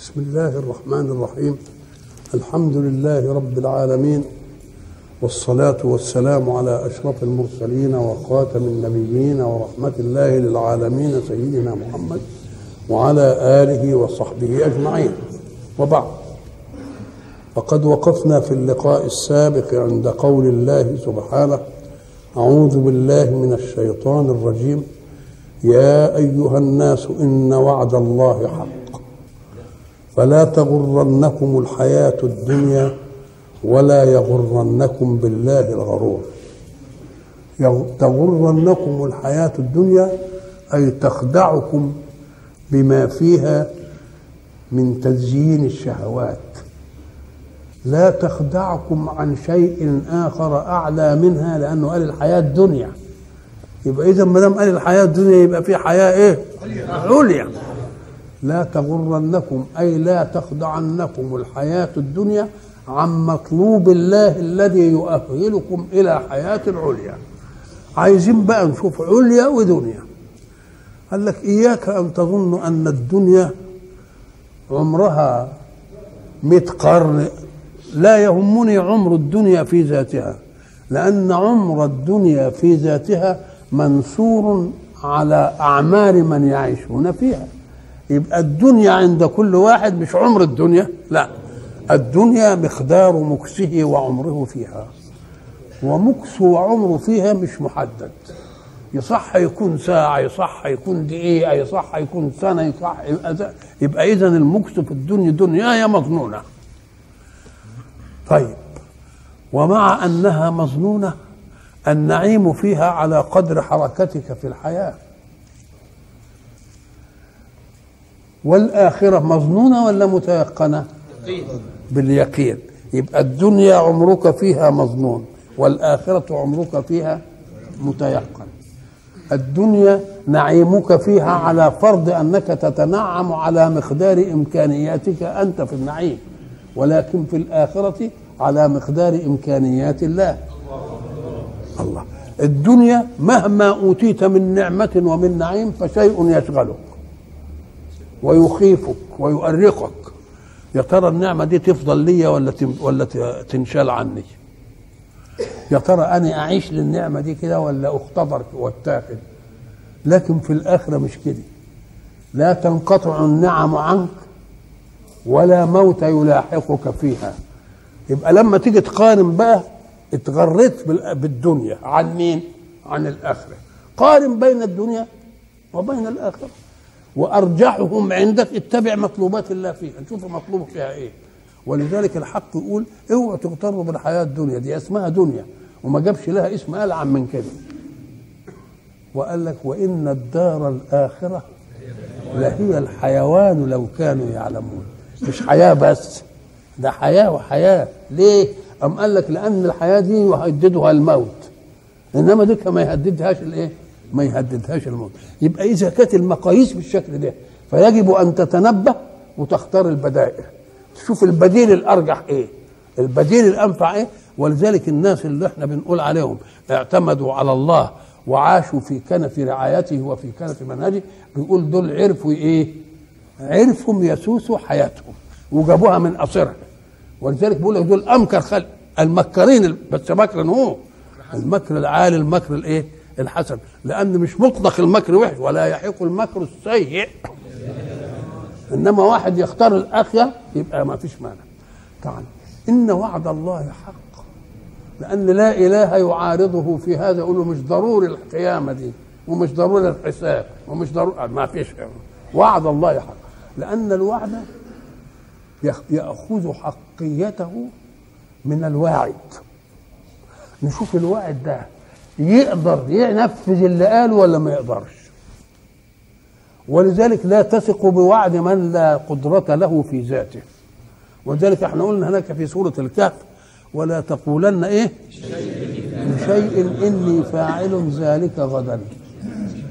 بسم الله الرحمن الرحيم. الحمد لله رب العالمين والصلاة والسلام على أشرف المرسلين وخاتم النبيين ورحمة الله للعالمين سيدنا محمد وعلى آله وصحبه أجمعين. وبعد فقد وقفنا في اللقاء السابق عند قول الله سبحانه أعوذ بالله من الشيطان الرجيم. يا أيها الناس إن وعد الله حق. فلا تغرنكم الحياة الدنيا ولا يغرنكم بالله الغرور. تغرنكم الحياة الدنيا أي تخدعكم بما فيها من تزيين الشهوات. لا تخدعكم عن شيء آخر أعلى منها لأنه قال الحياة الدنيا. يبقى إذا ما دام قال الحياة الدنيا يبقى في حياة إيه؟ عليا. لا تغرنكم أي لا تخدعنكم الحياة الدنيا عن مطلوب الله الذي يؤهلكم إلى حياة العليا. عايزين بقى نشوف عليا ودنيا. قال لك إياك أن تظن أن الدنيا عمرها مئة قرن لا يهمني عمر الدنيا في ذاتها لأن عمر الدنيا في ذاتها منصور على أعمار من يعيشون فيها. يبقى الدنيا عند كل واحد مش عمر الدنيا لا. الدنيا مقدار مكسه وعمره فيها. ومكسه وعمره فيها مش محدد. يصح يكون ساعة يصح يكون دقيقة يصح يكون سنة يصح يبقى, يبقى إذا المكس في الدنيا دنيا مظنونة. طيب. ومع أنها مظنونة النعيم فيها على قدر حركتك في الحياة. والآخرة مظنونة ولا متيقنة؟ باليقين. يبقى الدنيا عمرك فيها مظنون والآخرة عمرك فيها متيقن. الدنيا نعيمك فيها على فرض أنك تتنعم على مقدار إمكانياتك أنت في النعيم ولكن في الآخرة على مقدار إمكانيات الله. الله. الدنيا مهما أوتيت من نعمة ومن نعيم فشيء يشغلك ويخيفك ويؤرقك. يا ترى النعمة دي تفضل لي ولا ولا تنشال عني؟ يا ترى أنا أعيش للنعمة دي كده ولا أختبر واتاخد لكن في الآخرة مش كده. لا تنقطع النعم عنك ولا موت يلاحقك فيها. يبقى لما تيجي تقارن بقى اتغريت بالدنيا. عن مين؟ عن الآخرة. قارن بين الدنيا وبين الآخرة. وأرجحهم عندك اتبع مطلوبات الله فيها. نشوف مطلوب فيها إيه. ولذلك الحق يقول اوعوا تغتروا بالحياة الدنيا. دي اسمها دنيا. وما جابش لها اسم ألعن من كده. وقال لك وإن الدار الآخرة لهي الحيوان لو كانوا يعلمون. مش حياة بس ده حياة وحياة. ليه؟ أم قال لك لأن الحياة دي يهددها الموت. إنما دي ما يهددهاش الإيه؟ ما يهددهاش الموت. يبقى إذا كانت المقاييس بالشكل ده فيجب أن تتنبه وتختار البدائل تشوف البديل الأرجح إيه؟ البديل الأنفع إيه؟ ولذلك الناس اللي إحنا بنقول عليهم اعتمدوا على الله وعاشوا في كنف رعايته وفي كنف منهجه بيقول دول عرفوا إيه؟ عرفوا يسوسوا حياتهم وجابوها من قصرها ولذلك بيقول لك دول أمكر خلق. المكرين بس مكر هو المكر العالي المكر الإيه؟ الحسن لأن مش مطلق المكر وحش ولا يحيق المكر السيء إنما واحد يختار الاخير يبقى ما فيش مانع. طبعا إن وعد الله حق لأن لا إله يعارضه في هذا يقول له مش ضروري القيامة دي ومش ضروري الحساب ومش ضروري ما فيش. وعد الله حق. لأن الوعد يأخذ حقيته من الواعد. نشوف الواعد ده يقدر ينفذ اللي قاله ولا ما يقدرش. ولذلك لا تثق بوعد من لا قدرة له في ذاته. ولذلك إحنا قلنا هناك في سورة الكهف ولا تقولن إيه؟ لشيء إني فاعل ذلك غدا.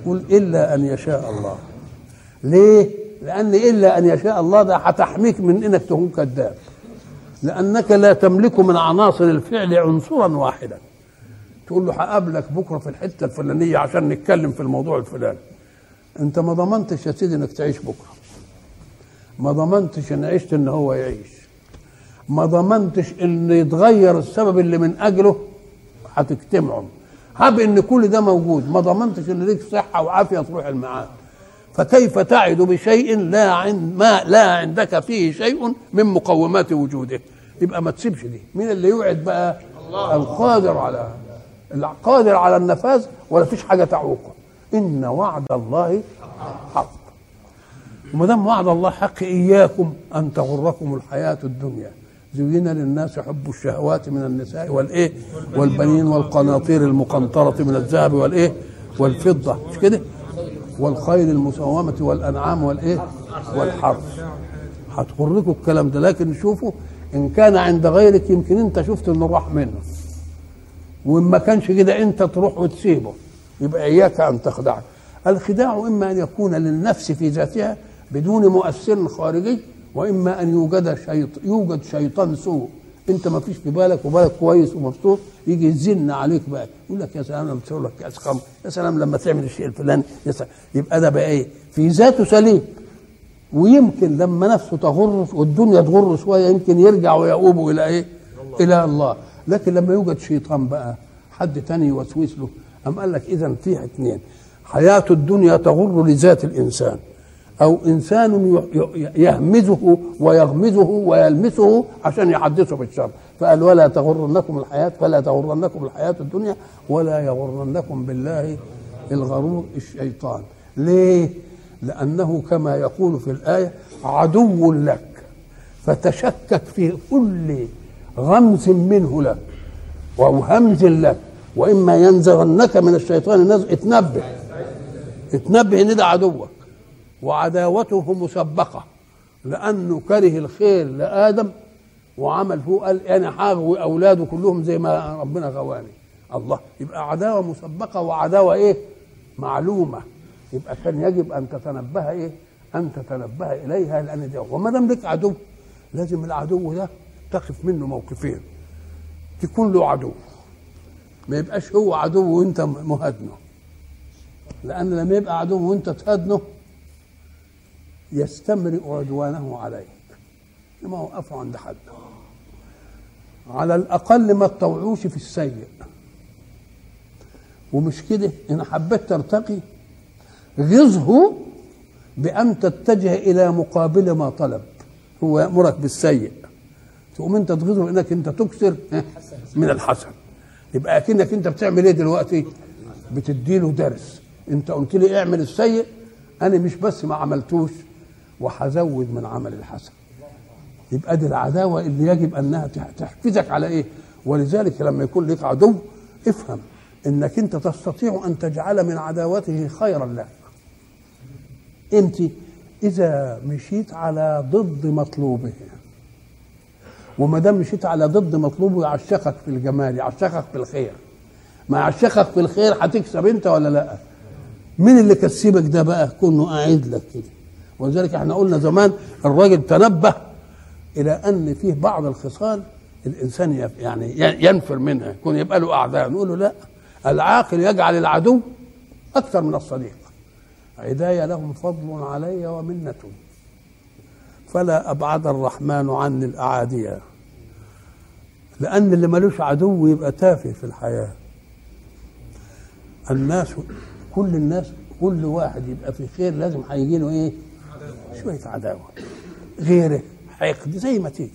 قل إلا أن يشاء الله. ليه؟ لأن إلا أن يشاء الله ده هتحميك من إنك تكون كذاب. لأنك لا تملك من عناصر الفعل عنصرا واحدا. تقول له هقابلك بكرة في الحتة الفلانية عشان نتكلم في الموضوع الفلاني. انت ما ضمنتش يا سيدي انك تعيش بكرة. ما ضمنتش ان عشت ان هو يعيش. ما ضمنتش ان يتغير السبب اللي من اجله هتجتمعوا هب ان كل ده موجود. ما ضمنتش ان ليك صحة وعافية تروح المعاد فكيف تعد بشيء لا عند ما لا عندك فيه شيء من مقومات وجوده؟ يبقى ما تسيبش دي. مين اللي يوعد بقى؟ الله. القادر على القادر على النفاذ ولا فيش حاجة تعوقه إن وعد الله حق. وما دام وعد الله حق إياكم أن تغركم الحياة الدنيا. زين للناس حب الشهوات من النساء والإيه؟ والبنين والقناطير المقنطرة من الذهب والإيه؟ والفضة. مش كده؟ والخيل المسومة والأنعام والإيه؟ والحرث. هتغركم الكلام ده لكن شوفوا إن كان عند غيرك يمكن أنت شفت إنه راح منه. وإن ما كانش كده أنت تروح وتسيبه. يبقى إياك أن تخدعك الخداع إما أن يكون للنفس في ذاتها بدون مؤثر خارجي وإما أن يوجد شيط يوجد شيطان سوء. أنت ما فيش في بالك وبالك كويس ومبسوط يجي يزن عليك بقى. يقول لك يا سلام لما تسوي لك كاس خمر يا سلام لما تعمل الشيء الفلاني يا سلام. يبقى ده بقى إيه؟ في ذاته سليم. ويمكن لما نفسه تغر والدنيا تغر شوية يمكن يرجع ويؤوب إلى إيه؟ الله. إلى الله. لكن لما يوجد شيطان بقى حد تاني يوسوس له أم قال لك إذا فيها اثنين حياة الدنيا تغر لذات الإنسان. أو إنسان يهمزه ويغمزه ويلمسه عشان يحدثه بالشر. فقال ولا تغرنكم الحياة فلا تغرنكم الحياة الدنيا ولا يغرنكم بالله الغرور الشيطان. ليه؟ لأنه كما يقول في الآية عدو لك فتشكك في كل غمز منه لك أو همز لك وإما ينزغنك من الشيطان نزغ. اتنبه. اتنبه إن ده عدوك. وعداوته مسبقة. لأنه كره الخير لآدم وعمل فوق. قال أنا حاغوي أولاده كلهم زي ما ربنا غواني. الله. يبقى عداوة مسبقة وعداوة إيه؟ معلومة. يبقى كان يجب أن تتنبه إيه؟ أن تتنبه إليها لأن وما دام لك عدو لازم العدو ده تقف منه موقفين. تكون له عدو. ما يبقاش هو عدو وانت مهادنه لأن لما يبقى عدو وانت تهادنه يستمرئ عدوانه عليك. ما وقفوا عند حد. على الأقل ما تطوعوش في السيء. ومش كده؟ إن حبيت ترتقي غزه بأن تتجه إلى مقابل ما طلب. هو يأمرك بالسيء. تقوم انت تغيظه انك انت تكثر من الحسن يبقى اكنك انت بتعمل إيه دلوقتي؟ بتديله درس. انت قلت لي اعمل السيء أنا مش بس ما عملتوش وهزود من عمل الحسن يبقى دي العداوة اللي يجب أنها تحفزك على إيه؟ ولذلك لما يكون لك عدو افهم إنك أنت تستطيع أن تجعل من عداوته خيرا لك. أنت إذا مشيت على ضد مطلوبه وما دام مشيت على ضد مطلوبه يعشقك في الجمال يعشقك في الخير. ما يعشقك في الخير هتكسب انت ولا لا؟ مين اللي كسبك ده بقى؟ كونه قاعد لك كده. ولذلك إحنا قلنا زمان الراجل تنبه إلى أن فيه بعض الخصال الإنسان يعني ينفر منها يكون يبقى له اعداء نقول له لا العاقل يجعل العدو أكثر من الصديق. عداية لهم فضل علي ومنة. فلا أبعد الرحمن عني الأعادية. لأن اللي ملوش عدو يبقى تافه في الحياة. الناس كل الناس كل واحد يبقى في خير لازم هيجي له إيه؟ شوية عداوة. غيره حقد زي ما تيجي.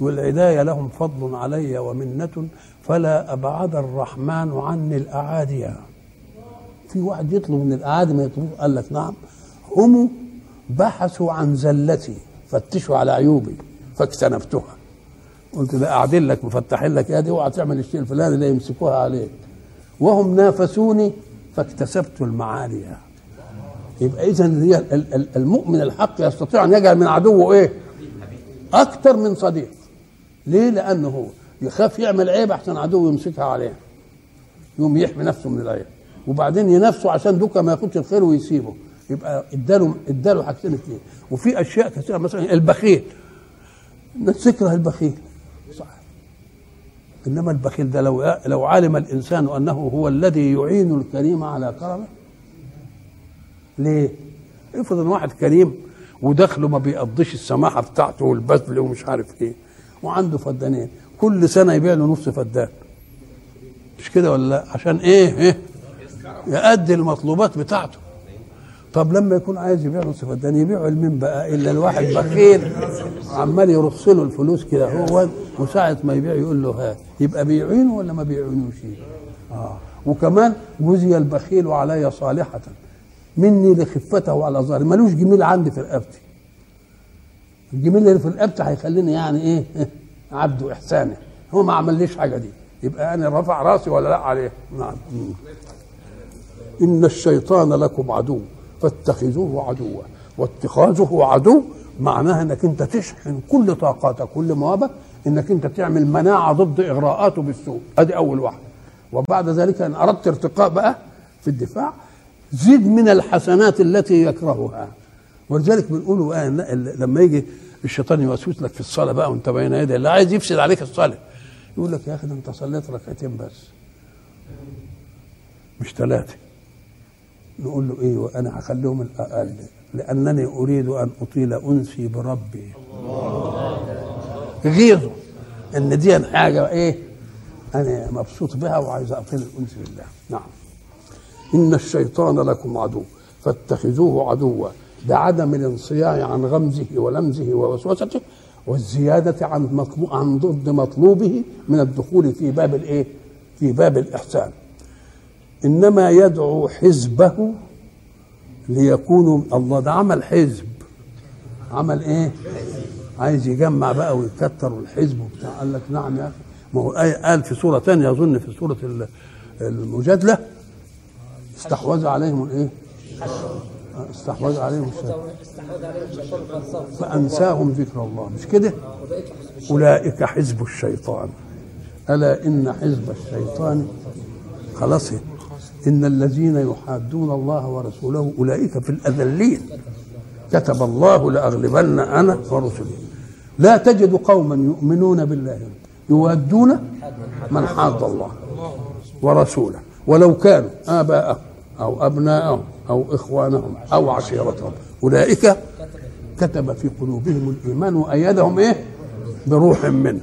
والعداية لهم فضل علي ومنة فلا أبعد الرحمن عني الأعادية. في واحد يطلب من الأعادي ما يطلبوش قال لك نعم. هم بحثوا عن زلتي فتشوا على عيوبي فاجتنبتها. قلت ده قاعدين لك مفتحين لك يدي اوعى تعمل الشيء الفلاني لا يمسكوها عليك. وهم نافسوني فاكتسبت المعالي يبقى اذا المؤمن الحق يستطيع أن يجعل من عدوه إيه؟ أكثر من صديق. ليه؟ لأنه هو يخاف يعمل عيب احسن عدو يمسكها عليه. يقوم يحمي نفسه من العيب. وبعدين ينافسه عشان دوكا ما ياخدش الخير ويسيبه. يبقى اداله اداله حاجتين اثنين وفي أشياء كثيرة مثلا البخيل. الناس تكره البخيل. إنما البخيل ده لو لو علم الإنسان أنه هو الذي يعين الكريم على كرمه ليه؟ افرض إن واحد كريم ودخله ما بيقضيش السماحة بتاعته والبذل ومش عارف إيه وعنده فدانين كل سنة يبيع له نص فدان. مش كده ولا لأ؟ عشان إيه؟ إيه؟ يأدي المطلوبات بتاعته. طب لما يكون عايز يبيع نص فدان يبيعه لمين بقى إلا الواحد بخيل عمال يرص له الفلوس كده هو وساعه ما يبيع يقول له هات يبقى بيعينه ولا ما بيعينوش؟ آه. وكمان جزي البخيل علي صالحة مني لخفته على ظهري ملوش جميل عندي في رقبتي. الجميل اللي في رقبتي هيخليني يعني إيه عبد احساني هو ما عمليش حاجة دي. يبقى أنا رفع رأسي ولا لأ عليه؟ نعم. إن الشيطان لكم عدو. فاتخذوه عدوا. واتخاذه عدو معناها إنك أنت تشحن كل طاقاتك كل موابك إنك أنت تعمل مناعة ضد إغراءاته بالسوء. ادي أول واحدة. وبعد ذلك إن أردت ارتقاء بقى في الدفاع زد من الحسنات التي يكرهها. ولذلك بنقول آه لما يجي الشيطان يوسوس لك في الصلاة بقى وأنت بين يدي اللي عايز يفسد عليك الصلاة. يقول لك يا أخي أنت صليت ركعتين بس. مش ثلاثة. نقول له إيه وأنا هخليهم الاقل لأنني أريد أن أطيل انسي بربي غيظه إن دي حاجة إيه أنا مبسوط بها وعايز أطيل الانس بالله نعم إن الشيطان لكم عدو فاتخذوه عدوا بعدم الانصياع عن غمزه ولمزه ووسوسته والزيادة عن عن ضد مطلوبه من الدخول في باب الإيه؟ في باب الإحسان. إنما يدعو حزبه ليكونوا الله ده عمل حزب. عمل إيه؟ عايز يجمع بقى ويكتر الحزب وبتاع. قال لك نعم يا أخي. ما هو قال في سورة ثانية أظن في سورة المجادلة. استحوذ عليهم الإيه؟ استحوذ عليهم الشيطان فأنساهم ذكر الله. مش كده؟ أولئك حزب الشيطان. ألا إن حزب الشيطان خلاص. إن الذين يحادون الله ورسوله أولئك في الأذلين. كتب الله لأغلبن أنا ورسلي. لا تجد قوما يؤمنون بالله. يوادون من حاد الله ورسوله. ولو كانوا آباءهم أو أبناءهم أو إخوانهم أو عشيرتهم. أولئك كتب في قلوبهم الإيمان وأيدهم إيه؟ بروح منه.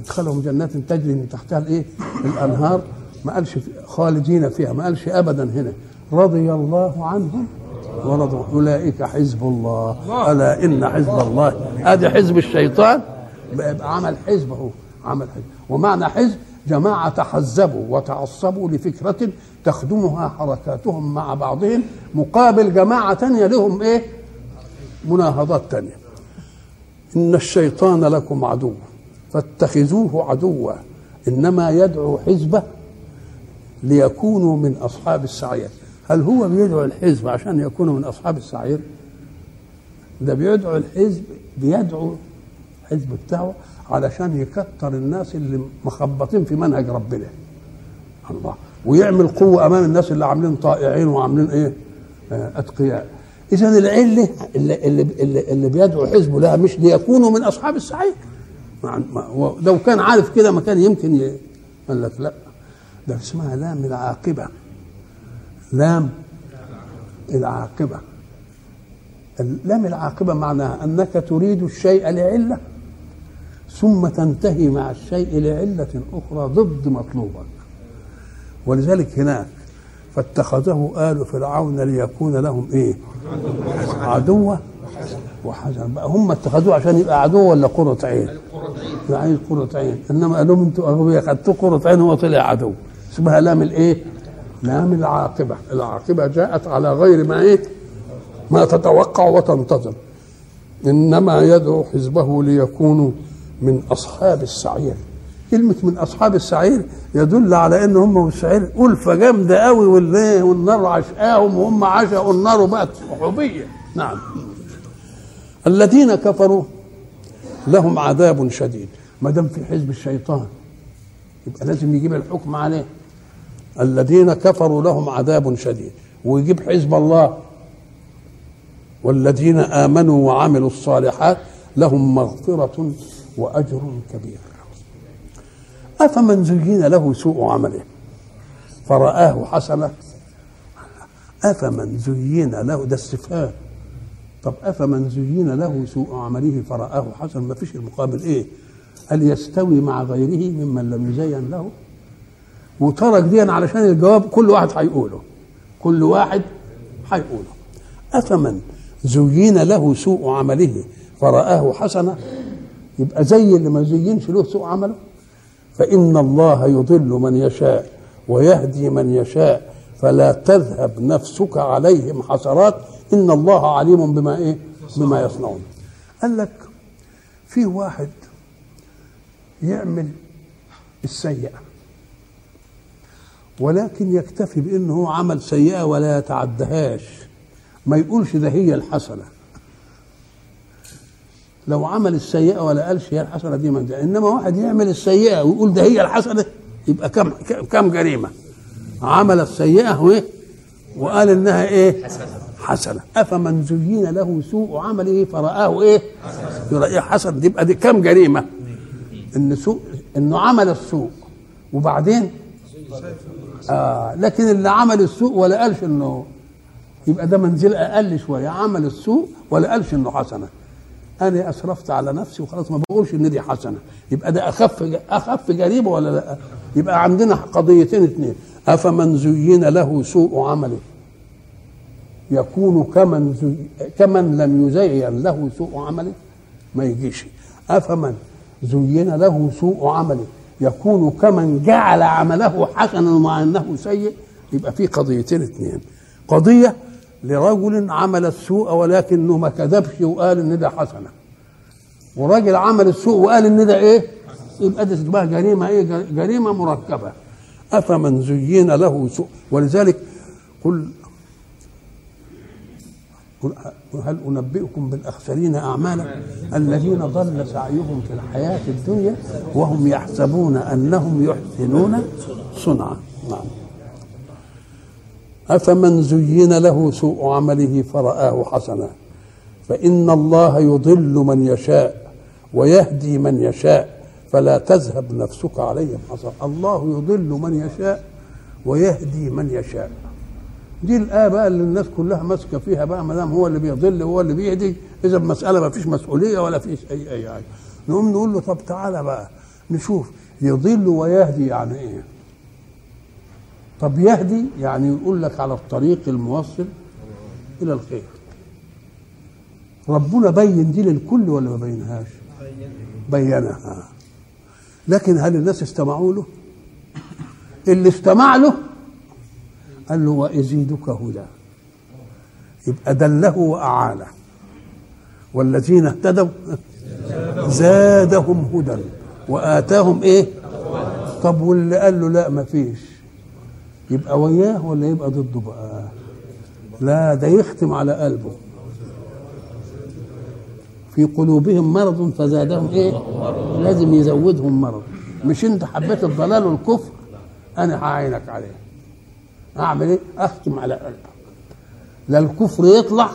أدخلهم جنات تجري من تحتها الإيه؟ الأنهار. ما قالش خالدين فيها ما قالش ابدا هنا. رضي الله عنهم ورضوا أولئك حزب الله. ألا إن حزب الله. ادي حزب الشيطان. عمل حزب اهو عمل حزب. ومعنى حزب جماعة تحزبوا وتعصبوا لفكرة تخدمها حركاتهم مع بعضهم مقابل جماعة تانية لهم إيه؟ مناهضات تانية. إن الشيطان لكم عدو. فاتخذوه عدوا. إنما يدعو حزبه ليكونوا من أصحاب السعير. هل هو بيدعو الحزب عشان يكونوا من أصحاب السعير؟ ده بيدعو الحزب بيدعو الحزب بتاعه علشان يكتر الناس اللي مخبطين في منهج ربنا. الله. ويعمل قوة أمام الناس اللي عاملين طائعين وعاملين إيه؟ آه أتقياء. إذا العلة اللي, اللي, اللي, اللي بيدعو حزبه لها مش ليكونوا من أصحاب السعير. لو كان عارف كده ما كان يمكن. قال لك لا. ده اسمها لام العاقبة. لام العاقبة. لام العاقبة معناها أنك تريد الشيء لعلة ثم تنتهي مع الشيء لعلة أخرى ضد مطلوبك. ولذلك هناك فاتخذه آل فرعون ليكون لهم إيه؟ عدوة وحزن. بقى هم اتخذوه عشان يبقى عدو ولا قرة عين؟ عايز قرة عين؟ إنما قال لهم أنتوا أغبياء خدتوا قرة عين هو طلع عدو. اسمها لام الايه؟ لام العاقبة. العاقبة جاءت على غير ما إيه؟ ما تتوقع وتنتظر. إنما يدعو حزبه ليكونوا من أصحاب السعير. كلمة من أصحاب السعير يدل على إن هم والسعير ألفة جامدة قوي والنار عشقاهم وهم عشقوا النار وبقت صحوبية نعم. الذين كفروا لهم عذاب شديد. ما دام في حزب الشيطان يبقى لازم يجيب الحكم عليه. الذين كفروا لهم عذاب شديد. ويجيب حزب الله. والذين آمنوا وعملوا الصالحات لهم مغفرة وأجر كبير. أفمن زين له سوء عمله؟ فرآه حسنة. أفمن زين له ده استفهام. طب افمن زين له سوء عمله؟ فرآه حسن ما فيش المقابل إيه؟ هل يستوي مع غيره ممن لم يزين له؟ وترك دي علشان الجواب كل واحد هيقوله. كل واحد هيقوله. أفمن زين له سوء عمله فرآه حسنة؟ يبقى زي اللي ما زينش له سوء عمله. فإن الله يضل من يشاء ويهدي من يشاء فلا تذهب نفسك عليهم حسرات. إن الله عليم بما إيه؟ بما يصنعون. قال لك في واحد يعمل السيئة. ولكن يكتفي بأنه عمل سيئة ولا يتعدهاش. ما يقولش ده هي الحسنة. لو عمل السيئة ولا قالش هي الحسنة دي من ده إنما واحد يعمل السيئة ويقول ده هي الحسنة يبقى كم كم جريمة؟ عمل السيئة وإيه وقال إنها إيه؟ حسنة. أفمن زين له سوء عمله فرآه إيه؟ يرى حسن. يبقى دي كم جريمة؟ إن سوء إنه عمل السوء. وبعدين؟ آه لكن اللي عمل السوء ولا قالش إنه يبقى ده منزل أقل شوية. عمل السوء ولا قالش إنه حسنة. أنا أسرفت على نفسي وخلاص ما بقولش إن دي حسنة. يبقى ده أخف أخف جريمة ولا لأ؟ يبقى عندنا قضيتين اثنين افمن زين له سوء عمله؟ يكون كمن زي كمن لم يزين له سوء عمله؟ ما يجيش. أفمن زين له سوء عمله؟ يكون كمن جعل عمله حسنا مع أنه سيء يبقى في قضيتين اثنين قضية لرجل عمل السوء ولكنه ما كذبش وقال إن ده حسنه وراجل عمل السوء وقال إن ده إيه؟ يبقى ده تبقى جريمة إيه؟ جريمة مركبة. أفمن زين له سوء؟ ولذلك قل هل أنبئكم بالأخسرين أعمالا الذين ضل سعيهم في الحياة الدنيا وهم يحسبون أنهم يحسنون صنعا؟ نعم. أفمن زين له سوء عمله فرآه حسنا؟ فإن الله يضل من يشاء ويهدي من يشاء فلا تذهب نفسك عليهم حسنا الله يضل من يشاء ويهدي من يشاء. دي الآية بقى اللي الناس كلها ماسكة فيها بقى ما دام هو اللي بيضل وهو اللي بيهدي إذا المسألة ما فيش مسؤولية ولا فيش أي أي حاجة. نقوم نقول له طب تعالى بقى نشوف يضل ويهدي يعني إيه. طب يهدي يعني يقول لك على الطريق الموصل إلى الخير. ربنا بين دي للكل ولا ما بينهاش؟ بينها. لكن هل الناس استمعوا له؟ اللي استمع له قال له وأزيدك هدى. يبقى دله وأعانه. والذين اهتدوا زادهم هدى. وآتاهم إيه؟ طب واللي قال له لا ما فيش. يبقى وياه ولا يبقى ضده بقى؟ لا ده يختم على قلبه. في قلوبهم مرض فزادهم إيه؟ لازم يزودهم مرض. مش أنت حبيت الضلال والكفر؟ أنا هعينك عليه. أعمل إيه؟ أختم على قلبك لا الكفر يطلع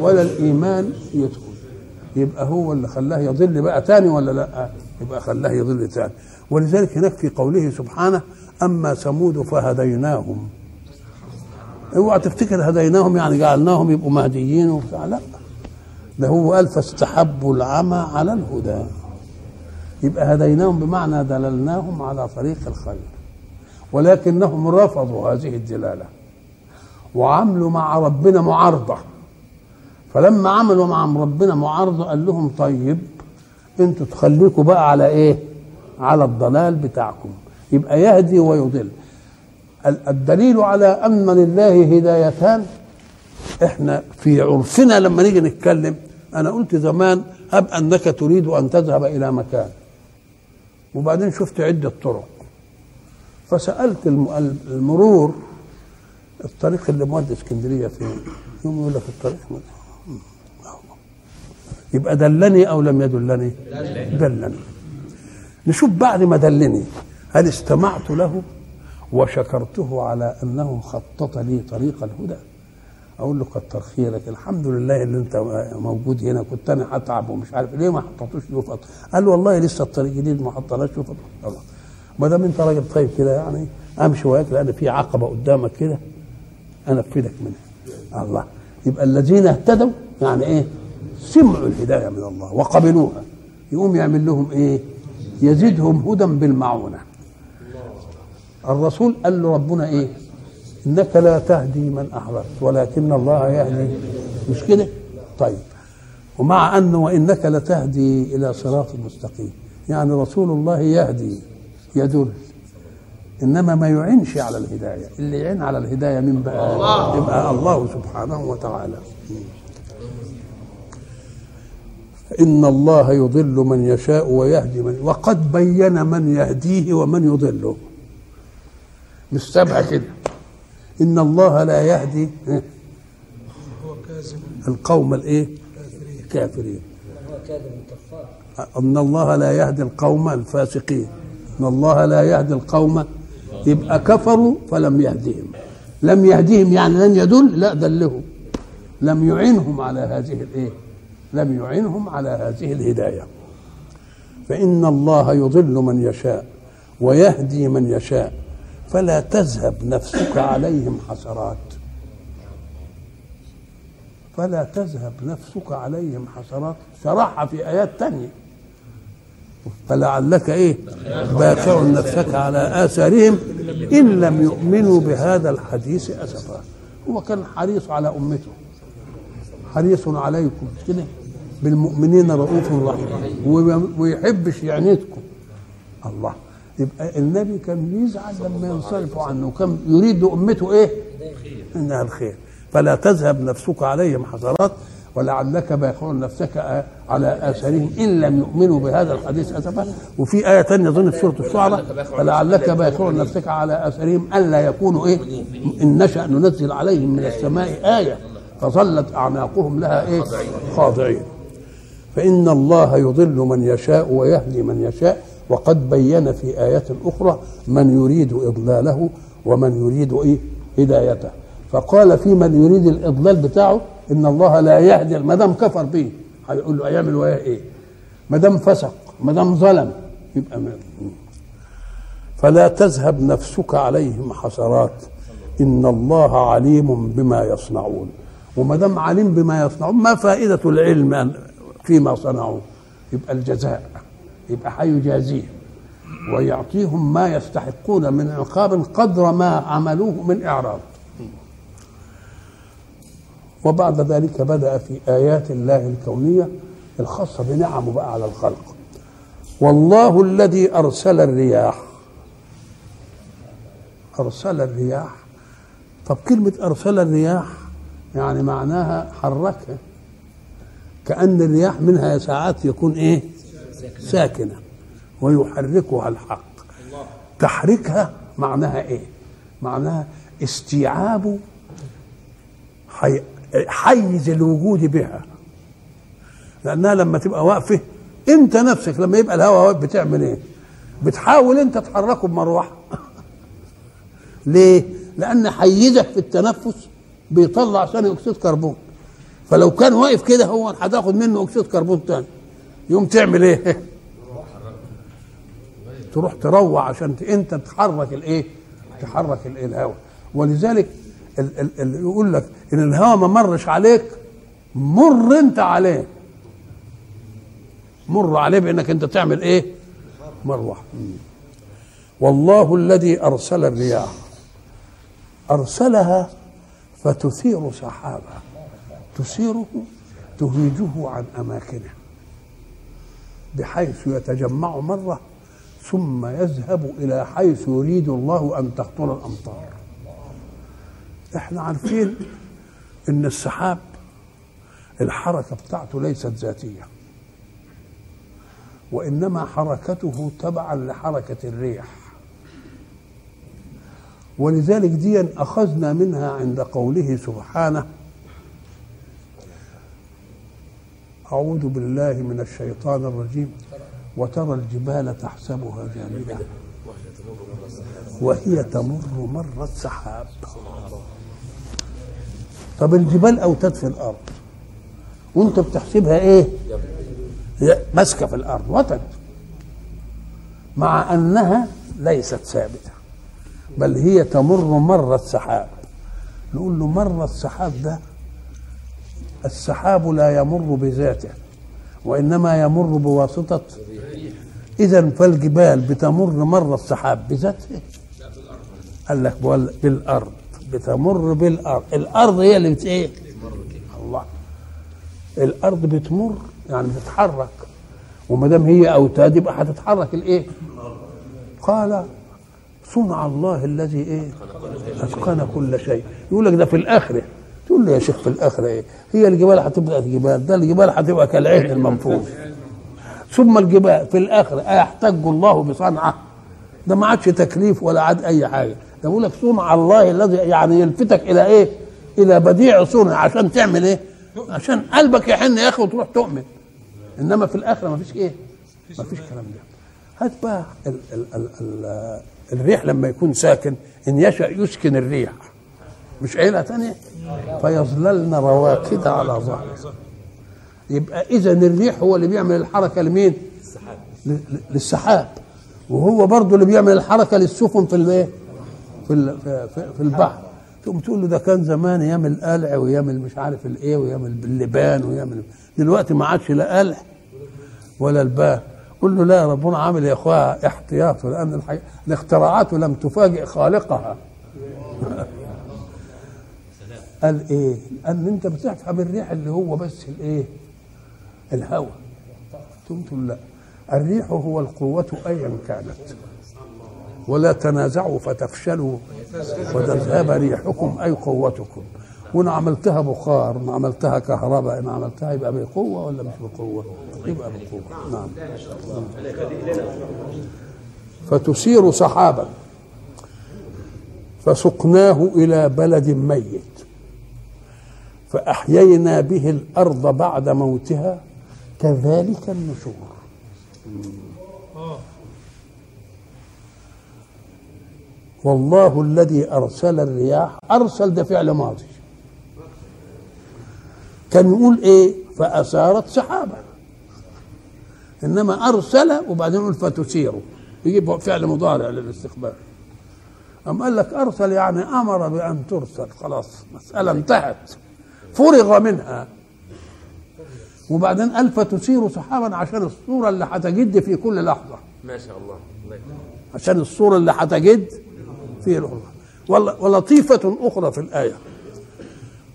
ولا الإيمان يدخل. يبقى هو اللي خلاه يضل بقى تاني ولا لا؟ يبقى خلاه يضل تاني. ولذلك هناك في قوله سبحانه أما ثمود فهديناهم. اوعى تفتكر هديناهم يعني جعلناهم يبقوا مهديين وبتاع. لا. ده هو قال فاستحبوا العمى على الهدى. يبقى هديناهم بمعنى دللناهم على طريق الخير. ولكنهم رفضوا هذه الدلالة وعملوا مع ربنا معارضة. فلما عملوا مع ربنا معارضة قال لهم طيب أنتوا تخليكم بقى على إيه؟ على الضلال بتاعكم. يبقى يهدي ويضل. الدليل على أن لله هدايتان إحنا في عرفنا لما نيجي نتكلم أنا قلت زمان هب أنك تريد أن تذهب إلى مكان. وبعدين شفت عدة طرق. فسألت المرور الطريق اللي مودي اسكندرية فين؟ يوم يقول لك الطريق يبقى دلني أو لم يدلني؟ دلني. نشوف بعد ما دلني هل استمعت له وشكرته على أنه خطط لي طريق الهدى؟ أقول له كتر خيرك الحمد لله اللي أنت موجود هنا كنت أنا هتعب ومش عارف ليه ما حطيتوش له قال له والله لسه الطريق جديد ما حطناش له ما دام انت راجل طيب كده يعني امشي وياك لأن في عقبة قدامك كده انفذك منها. الله. يبقى الذين اهتدوا يعني إيه؟ سمعوا الهداية من الله وقبلوها. يقوم يعمل لهم إيه؟ يزيدهم هدى بالمعونة. الرسول قال له ربنا إيه؟ إنك لا تهدي من أحببت ولكن الله يهدي. مش كده؟ طيب. ومع انه وإنك لتهدي إلى صراط مستقيم. يعني رسول الله يهدي. يدل إنما ما يعينش على الهداية. اللي يعين على الهداية من بقى الله. يبقى الله سبحانه وتعالى. إن الله يضل من يشاء ويهدي من وقد بين من يهديه ومن يضله. مش سبعه كده إن الله لا يهدي القوم الإيه؟ الكافرين إن الله لا يهدي القوم الفاسقين. ان الله لا يهدي القوم يبقى كفروا فلم يهدهم. لم يهديهم يعني لن يدل لا دلهم لم يعينهم على هذه الايه؟ لم يعينهم على هذه الهدايه. فان الله يضل من يشاء ويهدي من يشاء. فلا تذهب نفسك عليهم حسرات. فلا تذهب نفسك عليهم حسرات. شرحها في آيات تانية. فلعلك إيه؟ باخع نفسك على آثارهم إن لم يؤمنوا بهذا الحديث أسفا. هو كان حريص على أمته. حريص عليكم. كده بالمؤمنين رؤوف رحيم. ويحبش يعنيتكم الله. يبقى النبي كان بيزعل لما ينصرفوا عنه. وكان يريد أمته إيه؟ إنها الخير فلا تذهب نفسك عليهم حسرات. ولعلك باخع نفسك على آثارهم إن لم يؤمنوا بهذا الحديث أسفا. وفي آية ثانية أظن في سورة الشعراء فلعلك باخع نفسك على آثارهم الا يكونوا إيه إن نشأ ننزل عليهم من السماء آية فظلت أعناقهم لها إيه خاضعين. فإن الله يضل من يشاء ويهدي من يشاء وقد بين في ايات أخرى من يريد إضلاله ومن يريد إيه هدايته. فقال في من يريد الإضلال بتاعه إن الله لا يهدي ما دام كفر به هيقول له هيعمل وياه إيه؟ ما دام فسق ما دام ظلم يبقى ما فلا تذهب نفسك عليهم حسرات إن الله عليم بما يصنعون. وما دام عليم بما يصنعون ما فائدة العلم فيما صنعوا؟ يبقى الجزاء يبقى هيجازيهم ويعطيهم ما يستحقون من عقاب قدر ما عملوه من إعراض. وبعد ذلك بدأ في آيات الله الكونية الخاصة بنعمه بقى على الخلق. والله الذي أرسل الرياح. أرسل الرياح. طب كلمة أرسل الرياح يعني معناها حركها. كأن الرياح منها ساعات يكون إيه؟ ساكنة. ويحركها الحق. تحريكها معناها إيه؟ معناها استيعاب. حيز الوجود بها لانها لما تبقى واقفه انت نفسك لما يبقى الهواء واقف بتعمل إيه بتحاول انت تحركه بمروحه ليه لأن حيزك في التنفس بيطلع ثاني اكسيد كربون فلو كان واقف كده هو هتاخد منه اكسيد كربون تاني يوم تعمل إيه تروح تروع عشان انت تحرك الايه تحرك الهواء ولذلك اللي يقول لك إن الهوى ما مرش عليك مر أنت عليه. مر عليه بإنك أنت تعمل إيه؟ مروحه والله الذي أرسل الرياح أرسلها فتثير سحابا تثيره تهيجه عن أماكنه. بحيث يتجمع مرة ثم يذهب إلى حيث يريد الله أن تقطر الأمطار. إحنا عارفين إن السحاب الحركة بتاعته ليست ذاتية. وإنما حركته تبعا لحركة الريح. ولذلك دي أخذنا منها عند قوله سبحانه أعوذ بالله من الشيطان الرجيم. وترى الجبال تحسبها جامدة وهي تمر مر السحاب. طب الجبال اوتاد في الأرض. وانت بتحسبها إيه؟ ماسكة في الأرض وتد مع أنها ليست ثابتة بل هي تمر مر السحاب. نقول له مر السحاب ده السحاب لا يمر بذاته وإنما يمر بواسطة. إذا فالجبال بتمر مر السحاب بذاته. قال لك بالأرض. بتمر بالأرض. الأرض هي اللي بت إيه الله. الأرض بتمر يعني بتتحرك. وما دام هي أوتاد يبقى هتتحرك. الإيه؟ قال صنع الله الذي إيه؟ أتقن كل شيء. يقول لك ده في الآخرة. تقول له يا شيخ في الآخرة إيه؟ هي الجبال هتبقى جبال ده الجبال هتبقى كالعهن المنفوش. ثم الجبال في الآخرة أيحتج الله بصنعه. ده ما عادش تكليف ولا عاد أي حاجة. ده بيقول لك صنع الله الذي يعني يلفتك إلى إيه؟ إلى بديع صنع. عشان تعمل إيه؟ عشان قلبك يحن يا أخي وتروح تؤمن. إنما في الآخرة ما فيش إيه؟ ما فيش كلام ده. هات بقى ال ال ال ال الريح لما يكون ساكن إن يشأ يسكن الريح. مش عيلة تانية؟ فيظللن رواكد على ظهره. يبقى إذا الريح هو اللي بيعمل الحركة لمين؟ ل- ل- للسحاب. وهو برضه اللي بيعمل الحركة للسفن في الايه في في, البحر. تقوم تقول له ده كان زمان يعمل قلع ويعمل مش عارف الإيه ويعمل باللبان ويعمل دلوقتي ما عادش لا قلع ولا البان قل له لا ربنا عامل يا اخويا احتياط لأن الحي... الاختراعات لم تفاجئ خالقها. قال إيه؟ إن أنت بتفهم الريح اللي هو بس الإيه؟ الهواء. تقوم تقول لا. الريح هو القوة أيا كانت. ولا تنازعوا فتفشلوا وتذهب ريحكم أي قوتكم. وإن عملتها بخار إن عملتها كهرباء إن عملتها يبقى بقوة ولا مش بقوة؟ يبقى بقوة. نعم. فتسير سحابا. فسقناه إلى بلد ميت. فأحيينا به الأرض بعد موتها كذلك النشور. والله الذي أرسل الرياح أرسل ده فعل ماضي. كان يقول إيه؟ فأثارت سحابة. إنما أرسل وبعدين يقول فتسير يجيب فعل مضارع للاستقبال. أم قال لك أرسل يعني أمر بأن ترسل. خلاص مسألة انتهت. فرغ منها. وبعدين قال فتسير سحابا عشان الصورة اللي هتجد في كل لحظة. ما شاء الله. عشان الصورة اللي هتجد في لحظة ول- ولطيفة أخرى في الآية.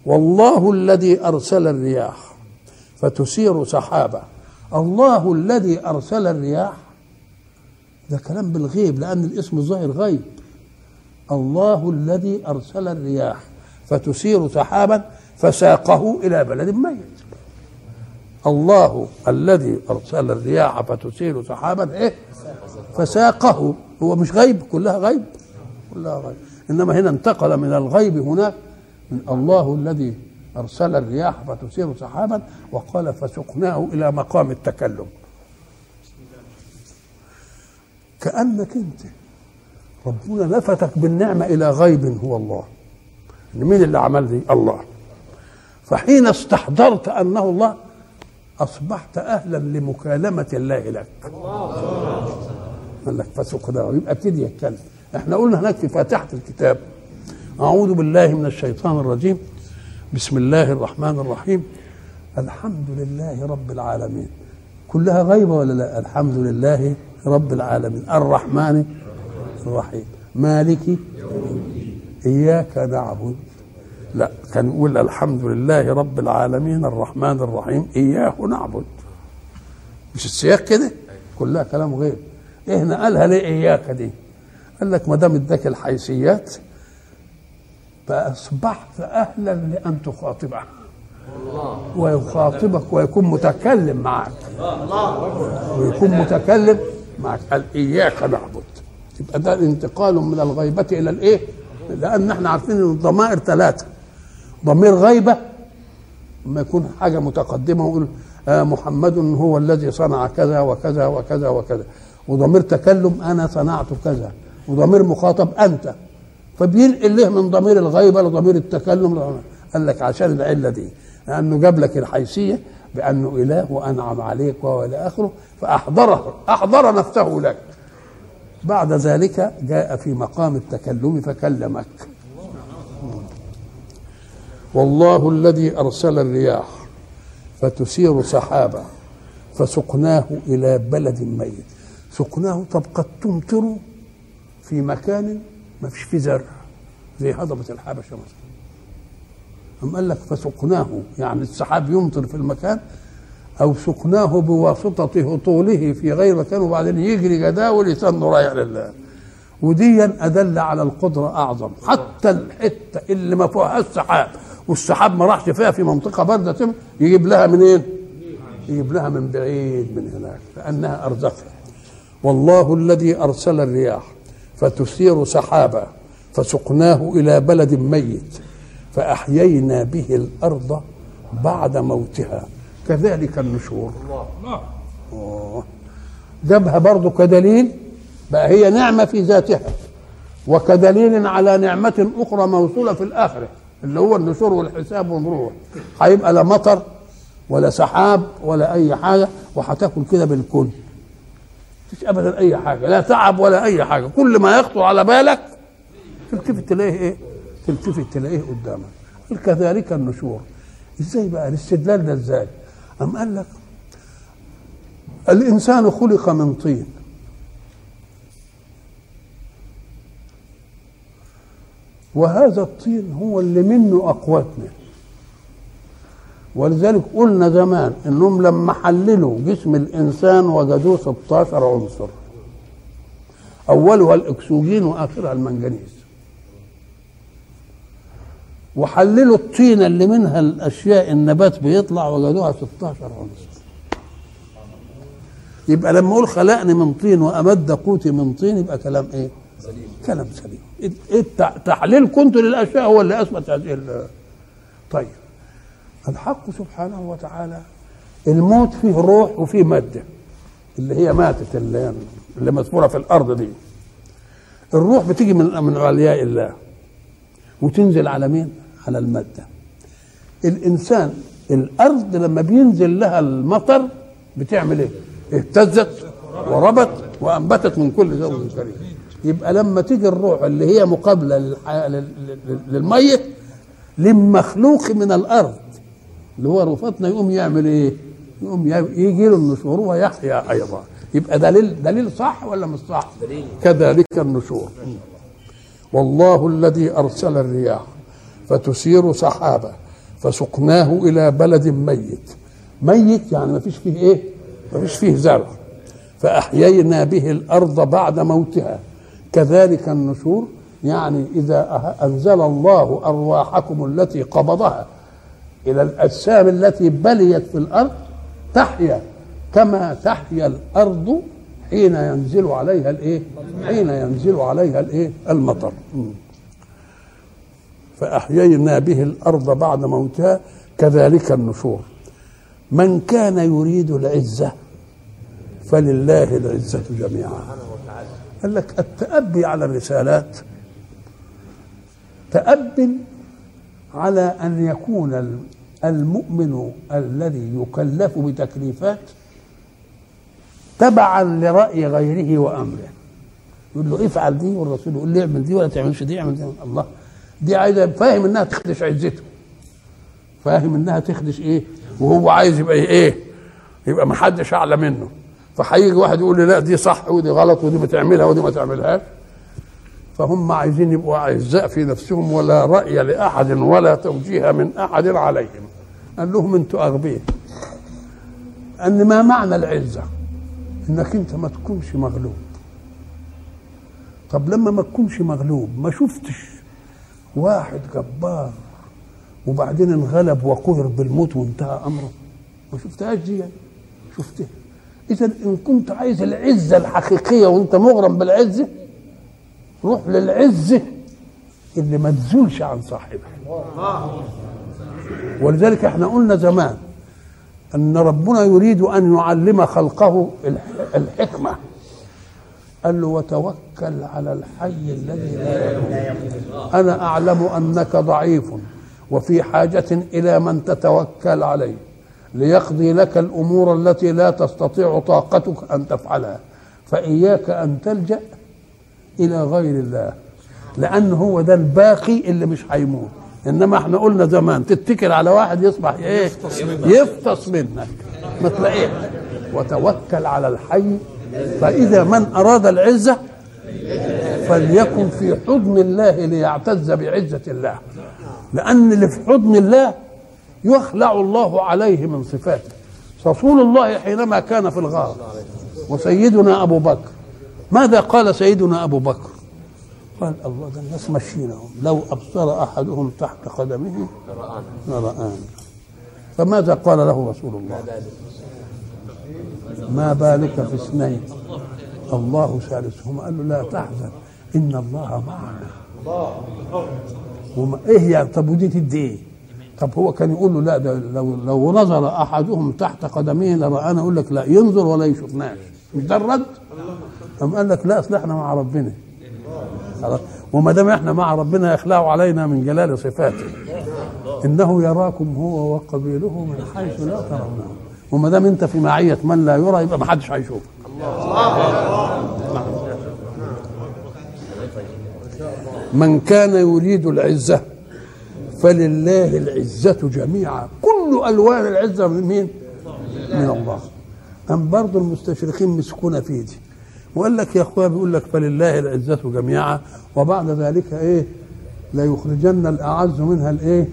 والله الذي أرسل الرياح فتسير سحابا الله الذي أرسل الرياح. ده كلام بالغيب لأن الاسم الظاهر غيب. الله الذي أرسل الرياح فتسير سحابا فساقه إلى بلد ميت. الله الذي أرسل الرياح فتسير سحابا إيه؟ فساقه. هو مش غيب كلها غيب. كلها غيب. إنما هنا انتقل من الغيب هناك من الله الذي أرسل الرياح فتسير سحابا وقال فسقناه إلى مقام التكلم. كأنك أنت ربنا لفتك بالنعمة إلى غيب هو الله. مين اللي عمل دي الله. فحين استحضرت أنه الله أصبحت أهلا لمكالمة الله لك. قال لك فسقناه. يبقى ابتدي يتكلم. إحنا قلنا هناك في فاتحة الكتاب. أعوذ بالله من الشيطان الرجيم. بسم الله الرحمن الرحيم. الحمد لله رب العالمين. كلها غيبة ولا لا؟ الحمد لله رب العالمين. الرحمن الرحيم. مالك إياك نعبد. لا كان يقول الحمد لله رب العالمين الرحمن الرحيم. إياه نعبد. مش السياق كده؟ كلها كلام غير إيه نقلها ليه إياك دي؟ قال لك ما دام اداك الحيثيات فأصبحت أهلا لأن تخاطبه. ويخاطبك ويكون متكلم معك. ويكون متكلم معك. قال إياك نعبد. يبقى ده انتقال من الغيبة إلى الإيه؟ لأن إحنا عارفين إن الضمائر ثلاثة ضمير غيبة لما يكون حاجة متقدمة ويقول آه محمد هو الذي صنع كذا وكذا وكذا وكذا. وضمير تكلم أنا صنعت كذا. وضمير مخاطب أنت. فبينقل له من ضمير الغيبة لضمير التكلم؟ قال لك عشان العلة دي. لأنه جاب لك الحيثية بأنه إله وأنعم عليك وإلى آخره فأحضره أحضر نفسه لك. بعد ذلك جاء في مقام التكلم فكلمك. والله الذي أرسل الرياح فتثير سحابا فسقناه إلى بلد ميت. سقناه طب قد تمطر في مكان ما فيش فيه زرع زي هضبة الحبشة مثلا. أم قال لك فسقناه يعني السحاب يمطر في المكان أو سقناه بواسطة هطوله في غير مكان وبعدين يجري جداول يتنه رايح لله. وديا أدل على القدرة أعظم. حتى الحتة اللي ما فيهاش سحاب والسحاب ما راحش فيها في منطقة باردة يجيب لها منين؟ يجيب لها من بعيد من هناك لأنها أرزقها. والله الذي أرسل الرياح فتثير سحابا فسقناه إلى بلد ميت فأحيينا به الأرض بعد موتها. كذلك النشور. الله جابها برضو كدليل؟ بقى هي نعمة في ذاتها وكدليل على نعمة أخرى موصولة في الآخرة اللي هو النشور والحساب والروح هيبقى لا مطر ولا سحاب ولا أي حاجة وهتاكل كده بالكل. مفيش أبدا أي حاجة لا تعب ولا أي حاجة كل ما يخطر على بالك تلتفت تلاقيه إيه؟ تلتفت تلاقيه قدامك. كذلك النشور. إزاي بقى؟ الاستدلال ده إزاي؟ أم قال لك الإنسان خلق من طين. وهذا الطين هو اللي منه أقواتنا. ولذلك قلنا زمان إنهم لما حللوا جسم الإنسان وجدوه 16 عنصر. أولها الأكسجين وآخرها المنجنيز وحللوا الطينه اللي منها الأشياء النبات بيطلع وجدوها 16 عنصر. يبقى لما أقول خلقني من طين وأمد قوتي من طين يبقى كلام إيه؟ سليم كلام سليم. إيه تحليل كنت للأشياء هو اللي أثبت هذه طيب. الحق سبحانه وتعالى الموت فيه روح وفيه مادة اللي هي ماتت اللي, اللي مذكوره في الأرض دي الروح بتيجي من من علياء الله وتنزل على مين؟ على المادة الإنسان الأرض لما بينزل لها المطر بتعمل إيه؟ اهتزت وربت وأنبتت من كل زوج كريم يبقى لما تيجي الروح اللي هي مقابلة للميت للمخلوق من الأرض اللي هو رفاتنا يقوم يعمل إيه؟ يقوم يجي له النشور ويحيا أيضا يبقى دليل دليل صح ولا مش صح؟ دليل. كذلك النشور والله الذي أرسل الرياح فتثير سحابا فسقناه إلى بلد ميت ميت يعني ما فيش فيه إيه؟ ما فيش فيه زرع فأحيينا به الأرض بعد موتها كذلك النشور يعني إذا أنزل الله أرواحكم التي قبضها إلى الأجسام التي بليت في الأرض تحيا كما تحيا الأرض حين ينزل عليها الإيه؟ حين ينزل عليها الإيه؟ المطر. فأحيينا به الأرض بعد موتها كذلك النشور. من كان يريد العزة فلله العزة جميعا. قال لك التأبي على الرسالات تأب على أن يكون المؤمن الذي يكلف بتكليفات تبعا لرأي غيره وأمره. يقول له افعل دي والرسول يقول له اعمل دي ولا تعملش دي اعمل دي. الله. دي عايزه فاهم إنها تخدش عزته. فاهم إنها تخدش إيه؟ وهو عايز يبقى إيه؟ يبقى ما حدش أعلى منه. فهيجي واحد يقول لي لا دي صح ودي غلط ودي بتعملها ودي ما تعملهاش. فهم عايزين يبقوا أعزاء في نفسهم ولا رأي لأحد ولا توجيه من أحد عليهم. قال لهم أنتوا أغبياء. ان ما معنى العزة؟ إنك أنت ما تكونش مغلوب. طب لما ما تكونش مغلوب ما شفتش واحد جبار وبعدين انغلب وقهر بالموت وانتهى أمره؟ ما شفتهاش دي يعني. شفتها. اذا إن كنت عايز العزة الحقيقية وأنت مغرم بالعزة روح للعزه اللي ما تزولش عن صاحبها. ولذلك إحنا قلنا زمان ان ربنا يريد ان يعلم خلقه الحكمة. قال له وتوكل على الحي الذي لا يموت أنا أعلم أنك ضعيف وفي حاجة إلى من تتوكل عليه. ليقضي لك الأمور التي لا تستطيع طاقتك أن تفعلها. فإياك أن تلجأ إلى غير الله. لأن هو ده الباقي اللي مش هيموت. إنما إحنا قلنا زمان تتكل على واحد يصبح إيه؟ يفطس منك. ما تلاقيه وتوكل على الحي. فإذا من أراد العزة فليكن في حضن الله ليعتز بعزة الله. لأن اللي في حضن الله يخلع الله عليه من صفاته. رسول الله حينما كان في الغار وسيدنا أبو بكر ماذا قال سيدنا أبو بكر؟ قال الله ده الناس ماشيينهم. لو أبصر أحدهم تحت قدمه لرآنا فماذا قال له رسول الله؟ ما بالك في اثنين؟ الله ثالثهما. قال له لا تحزن إن الله معنا. وما إيه يعني؟ طب ودي تدي إيه؟ طب هو كان يقول له لا ده لو لو نظر أحدهم تحت قدميه لرآنا يقول لك لا ينظر ولا يشوفناش. مش ده الرد؟ قام قال لك لا أصل إحنا مع ربنا. وما دام إحنا مع ربنا يخلع علينا من جلال صفاته. إنه يراكم هو وقبيله من حيث لا ترونه. وما دام أنت في معية من لا يرى يبقى ما حدش هيشوفك. من كان يريد العزة فلله العزة جميعا. كل ألوان العزة من مين؟ من الله. أم برضه المستشرقين مسكونا في دي وقال لك يا أخويا بيقول لك فلله العزة جميعا وبعد ذلك إيه؟ لا يخرجن الأعز منها الإيه؟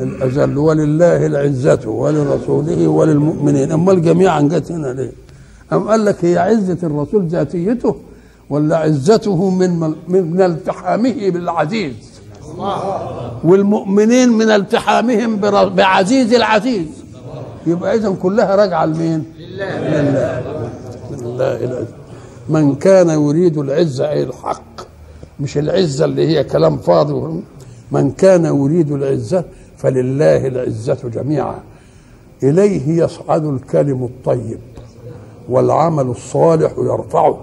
الأذل. ولله العزة ولرسوله وللمؤمنين. أما جميعا جت هنا ليه؟ أم قال لك هي عزة الرسول ذاتيته ولا عزته من من التحامه بالعزيز؟ والمؤمنين من التحامهم بعزيز العزيز. يبقى اذا كلها راجعة لمين؟ لله. لله العزة من كان يريد العزة أي الحق مش العزة اللي هي كلام فاضي من كان يريد العزة فلله العزة جميعا. إليه يصعد الكلم الطيب والعمل الصالح يرفعه.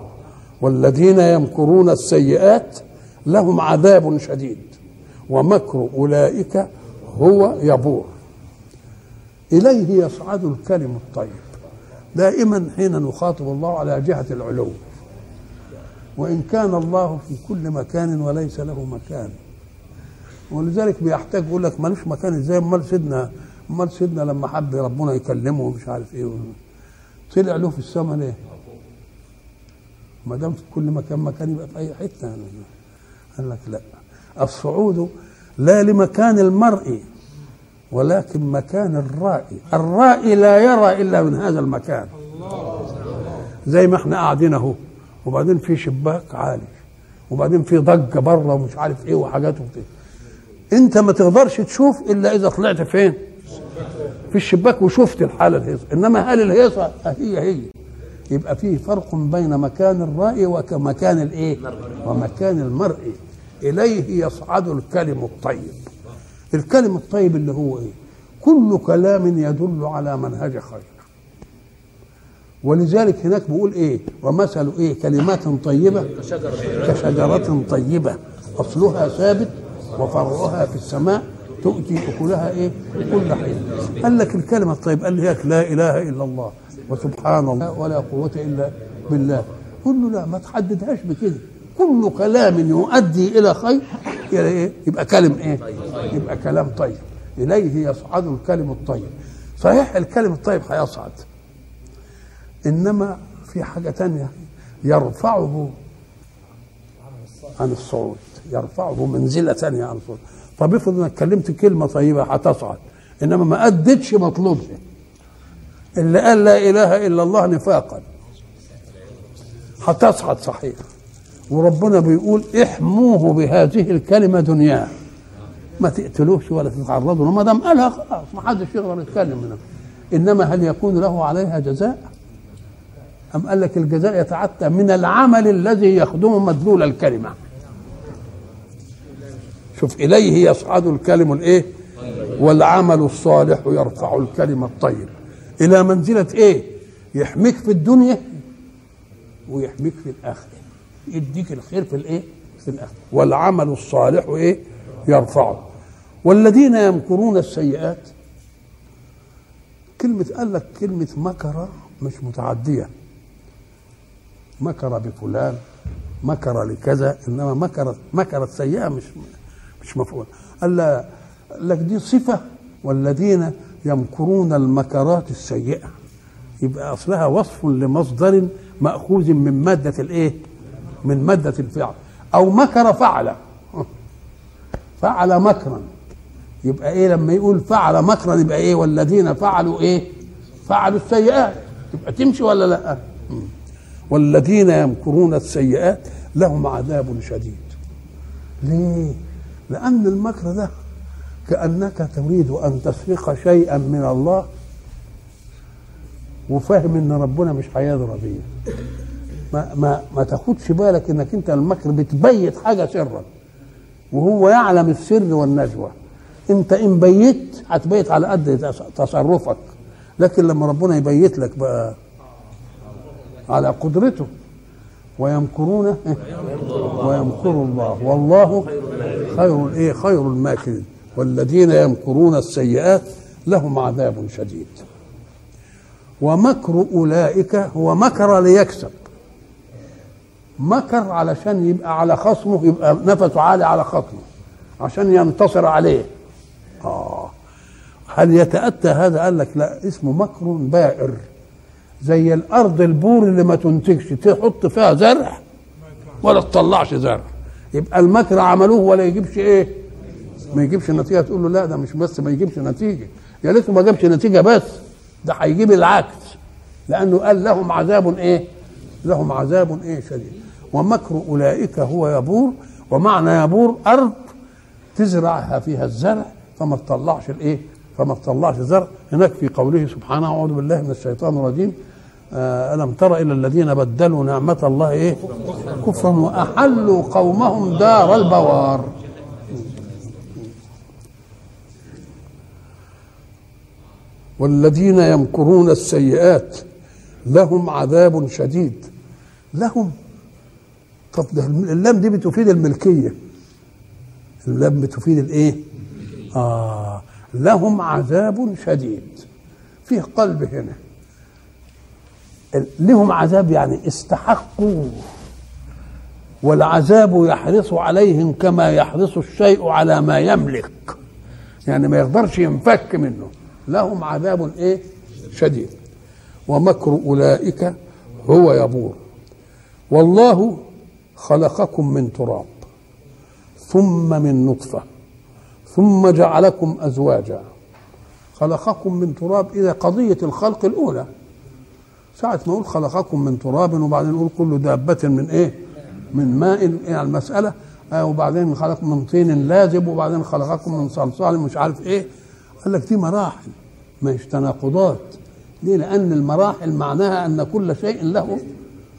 والذين يمكرون السيئات لهم عذاب شديد. ومكر أولئك هو يبور. إليه يصعد الكلم الطيب. دائما حين نخاطب الله على جهة العلو. وإن كان الله في كل مكان وليس له مكان. ولذلك بيحتاج يقول لك ملوش مكان. إزاي أمال سيدنا أمال سيدنا لما حب ربنا يكلمه ومش عارف إيه. طلع له في السماء ليه؟ ما دام في كل مكان مكان يبقى في أي حتة. قال لك لا. الصعود لا لمكان المرء. ولكن مكان الرائي. الرائي لا يرى إلا من هذا المكان. زي ما إحنا قاعدين أهو. وبعدين في شباك عالي. وبعدين في ضجة بره ومش عارف إيه وحاجات وبتاع. أنت ما تقدرش تشوف إلا إذا طلعت فين؟ في الشباك وشفت الحالة الهيصة. إنما هل الهيصة؟ هي هي. يبقى فيه فرق بين مكان الرائي ومكان الإيه؟ ومكان المرئي. إليه يصعد الكلم الطيب. الكلم الطيب اللي هو إيه؟ كل كلام يدل على منهج خير. ولذلك هناك بيقول إيه؟ ومثل إيه؟ كلمات طيبة كشجرة طيبة. أصلها ثابت وفرعها في السماء تؤتي أكلها إيه؟ كل حين. قال لك الكلمة الطيبة قال لك لا إله إلا الله وسبحان الله ولا قوة إلا بالله. قل له لا ما تحددهاش بكده. كل كلام يؤدي إلى خير إيه؟ يبقى كلم إيه؟ يبقى كلام طيب. إليه يصعد الكلم الطيب. صحيح الكلم الطيب هيصعد. إنما في حاجة تانية يرفعه عن الصعود يرفعه منزلة تانية عن الصعود. طب افرض إنك كلمت كلمة طيبة هتصعد إنما ما أدتش مطلوبها اللي قال لا إله إلا الله نفاقا. هتصعد صحيح. وربنا بيقول احموه بهذه الكلمة دنياه ما تقتلوش ولا تتعرضوا ما دام قالها خلاص ما حدش يقدر يتكلم منها. إنما هل يكون له عليها جزاء؟ أم قال لك الجزاء يتعتى من العمل الذي يخدم مدلول الكلمة؟ شوف إليه يصعد الكلم الإيه؟ والعمل الصالح يرفع الكلم الطيب. إلى منزلة إيه؟ يحميك في الدنيا ويحميك في الآخرة. يديك الخير في الإيه؟ في الآخرة. والعمل الصالح إيه؟ يرفعه. والذين يمكرون السيئات كلمة قال لك كلمة مكر مش متعدية. مكر بفلان مكر لكذا إنما مكرت مكرت سيئة مش مش مفعول. قال لك دي صفة. والذين يمكرون المكرات السيئة يبقى أصلها وصف لمصدر مأخوذ من مادة الإيه؟ من مادة الفعل. أو مكر فعل. فعل مكرا. يبقى إيه لما يقول فعل مكرا يبقى إيه؟ والذين فعلوا إيه؟ فعلوا السيئات. تبقى تمشي ولا لأ؟ والذين يمكرون السيئات لهم عذاب شديد. ليه؟ لأن المكر ده كأنك تريد أن تسرق شيئا من الله وفاهم إن ربنا مش هيضرب بيه. ما ما ما تاخدش بالك انك انت المكر بتبيت حاجة سرا. وهو يعلم السر والنجوى. انت ان بيت هتبيت على قد تصرفك. لكن لما ربنا يبيت لك بقى على قدرته ويمكرون ويمكر الله. والله خير إيه خير الماكرين. والذين يمكرون السيئات لهم عذاب شديد. ومكر أولئك هو مكر ليكسب. مكر علشان يبقى على خصمه يبقى نفسه عالي على خصمه عشان ينتصر عليه. آه. هل يتأتى هذا؟ قال لك لا اسمه مكر بائر. زي الأرض البور اللي ما تنتجش تحط فيها زرع ولا تطلعش زرع. يبقى المكر عملوه ولا يجيبش إيه؟ ما يجيبش نتيجة. تقول له لا ده مش بس ما يجيبش نتيجة. يا ريته ما جابش نتيجة بس ده هيجيب العكس. لأنه قال لهم عذاب إيه؟ لهم عذاب إيه؟ شديد. ومكر أولئك هو يبور ومعنى يبور أرض تزرعها فيها الزرع فما تطلعش الإيه؟ فما تطلعش زرع. هناك في قوله سبحانه أعوذ بالله من الشيطان الرجيم. آه ألم تر إلى الذين بدلوا نعمة الله إيه؟ كفرا وأحلوا قومهم دار البوار. والذين يمكرون السيئات لهم عذاب شديد. لهم طب ده اللام دي بتفيد الملكية. اللام بتفيد الإيه؟ آه لهم عذاب شديد. فيه قلب هنا. لهم عذاب يعني استحقوا. والعذاب يحرص عليهم كما يحرص الشيء على ما يملك. يعني ما يقدرش ينفك منه. لهم عذاب إيه؟ شديد. ومكر أولئك هو يبور. والله خلقكم من تراب ثم من نطفة ثم جعلكم أزواجا. خلقكم من تراب اذا قضية الخلق الأولى. ساعة ما نقول خلقكم من تراب وبعدين نقول كل دابة من إيه؟ من ماء يعني المسألة. آه وبعدين خلقكم من طين لازب وبعدين خلقكم من صلصال مش عارف إيه. قال لك دي مراحل مش تناقضات. ليه؟ لأن المراحل معناها أن كل شيء له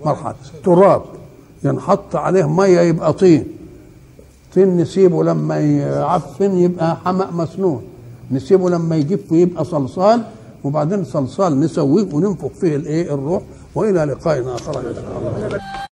مرحلة. تراب. ينحط عليه مية يبقى طين. طين نسيبه لما يعفن يبقى حمأ مسنون. نسيبه لما يجف يبقى صلصال وبعدين صلصال نسويه وننفخ فيه الإيه؟ الروح وإلى لقاء آخر. ان شاء الله